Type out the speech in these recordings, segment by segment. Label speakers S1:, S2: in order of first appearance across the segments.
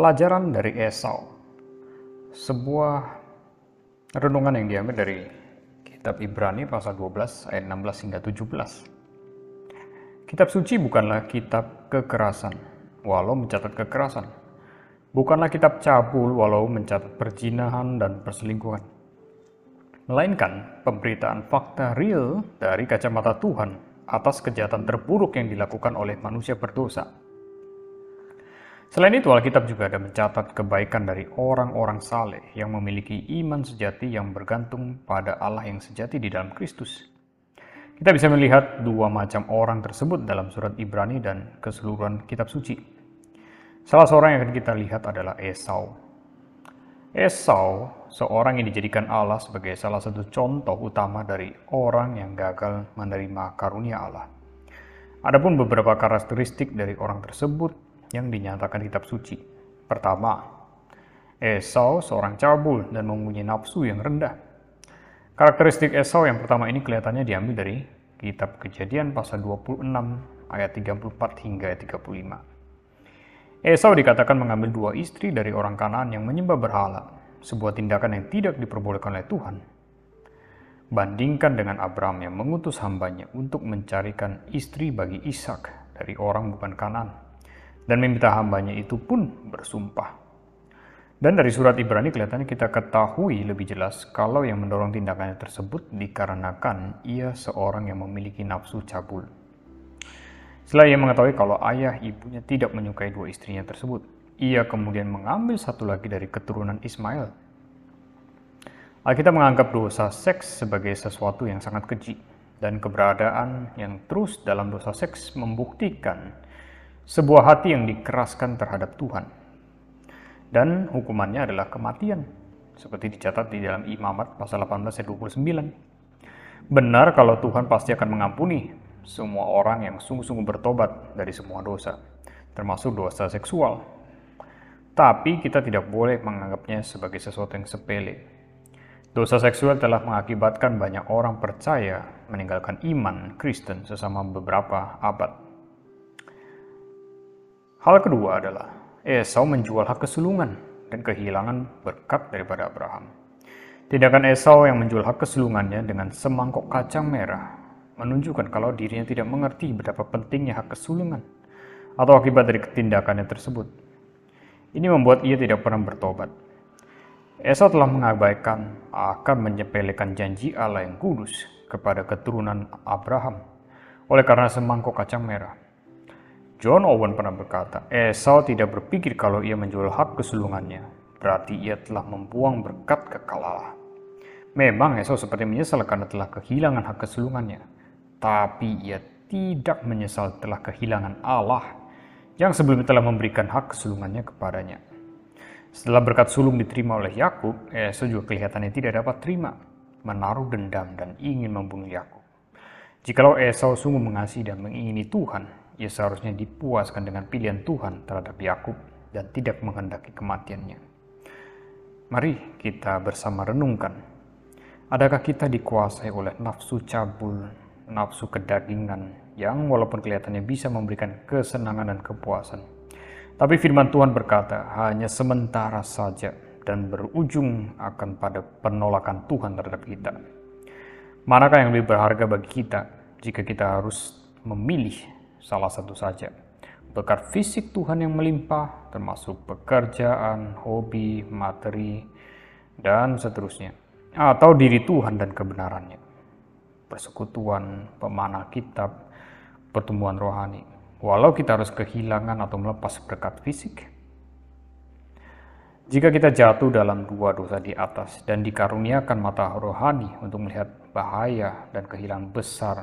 S1: Pelajaran dari Esau. Sebuah renungan yang diambil dari kitab Ibrani pasal 12 ayat 16 hingga 17. Kitab suci bukanlah kitab kekerasan, walau mencatat kekerasan. Bukanlah kitab cabul, walau mencatat perzinahan dan perselingkuhan. Melainkan pemberitaan fakta real dari kacamata Tuhan atas kejahatan terburuk yang dilakukan oleh manusia berdosa Selain itu, Alkitab juga ada mencatat kebaikan dari orang-orang saleh yang memiliki iman sejati yang bergantung pada Allah yang sejati di dalam Kristus. Kita bisa melihat dua macam orang tersebut dalam surat Ibrani dan keseluruhan kitab suci. Salah seorang yang akan kita lihat adalah Esau. Esau, seorang yang dijadikan Allah sebagai salah satu contoh utama dari orang yang gagal menerima karunia Allah. Adapun beberapa karakteristik dari orang tersebut yang dinyatakan kitab suci. Pertama, Esau seorang cabul dan mempunyai nafsu yang rendah. Karakteristik Esau yang pertama ini kelihatannya diambil dari kitab kejadian pasal 26 ayat 34 hingga 35. Esau dikatakan mengambil dua istri dari orang Kanaan yang menyembah berhala, sebuah tindakan yang tidak diperbolehkan oleh Tuhan. Bandingkan dengan Abraham yang mengutus hambanya untuk mencarikan istri bagi Ishak dari orang bukan Kanaan dan meminta hambanya itu pun bersumpah. Dan dari surat Ibrani kelihatannya kita ketahui lebih jelas kalau yang mendorong tindakannya tersebut dikarenakan ia seorang yang memiliki nafsu cabul. Setelah ia mengetahui kalau ayah ibunya tidak menyukai dua istrinya tersebut, ia kemudian mengambil satu lagi dari keturunan Ismail. Alkitab menganggap dosa seks sebagai sesuatu yang sangat keji, dan keberadaan yang terus dalam dosa seks membuktikan sebuah hati yang dikeraskan terhadap Tuhan. Dan hukumannya adalah kematian, seperti dicatat di dalam Imamat pasal 18 ayat 29. Benar kalau Tuhan pasti akan mengampuni semua orang yang sungguh-sungguh bertobat dari semua dosa, termasuk dosa seksual. Tapi kita tidak boleh menganggapnya sebagai sesuatu yang sepele. Dosa seksual telah mengakibatkan banyak orang percaya meninggalkan iman Kristen sesama beberapa abad. Hal kedua adalah Esau menjual hak kesulungan dan kehilangan berkat daripada Abraham. Tindakan Esau yang menjual hak kesulungannya dengan semangkok kacang merah menunjukkan kalau dirinya tidak mengerti betapa pentingnya hak kesulungan atau akibat dari tindakannya tersebut. Ini membuat ia tidak pernah bertobat. Esau telah mengabaikan akan menyepelekan janji Allah yang kudus kepada keturunan Abraham oleh karena semangkok kacang merah. John Owen pernah berkata, Esau tidak berpikir kalau ia menjual hak kesulungannya, berarti ia telah membuang berkat kekal Allah. Memang Esau seperti menyesal karena telah kehilangan hak kesulungannya, tapi ia tidak menyesal telah kehilangan Allah yang sebelumnya telah memberikan hak kesulungannya kepadanya. Setelah berkat sulung diterima oleh Yakub, Esau juga kelihatannya tidak dapat terima, menaruh dendam dan ingin membunuh Yakub. Jikalau Esau sungguh mengasihi dan mengingini Tuhan, ia seharusnya dipuaskan dengan pilihan Tuhan terhadap Yakub dan tidak menghendaki kematiannya. Mari kita bersama renungkan. Adakah kita dikuasai oleh nafsu cabul, nafsu kedagingan yang walaupun kelihatannya bisa memberikan kesenangan dan kepuasan. Tapi firman Tuhan berkata hanya sementara saja dan berujung akan pada penolakan Tuhan terhadap kita. Manakah yang lebih berharga bagi kita jika kita harus memilih salah satu saja. Berkat fisik Tuhan yang melimpah, termasuk pekerjaan, hobi, materi, dan seterusnya. Atau diri Tuhan dan kebenarannya. Persekutuan, pemanah kitab, pertumbuhan rohani. Walau kita harus kehilangan atau melepas berkat fisik. Jika kita jatuh dalam dua dosa di atas dan dikaruniakan mata rohani untuk melihat bahaya dan kehilangan besar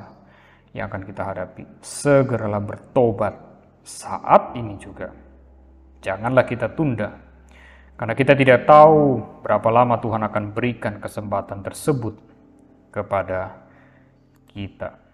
S1: yang akan kita hadapi. Segeralah bertobat saat ini juga. Janganlah kita tunda, karena kita tidak tahu berapa lama Tuhan akan berikan kesempatan tersebut kepada kita.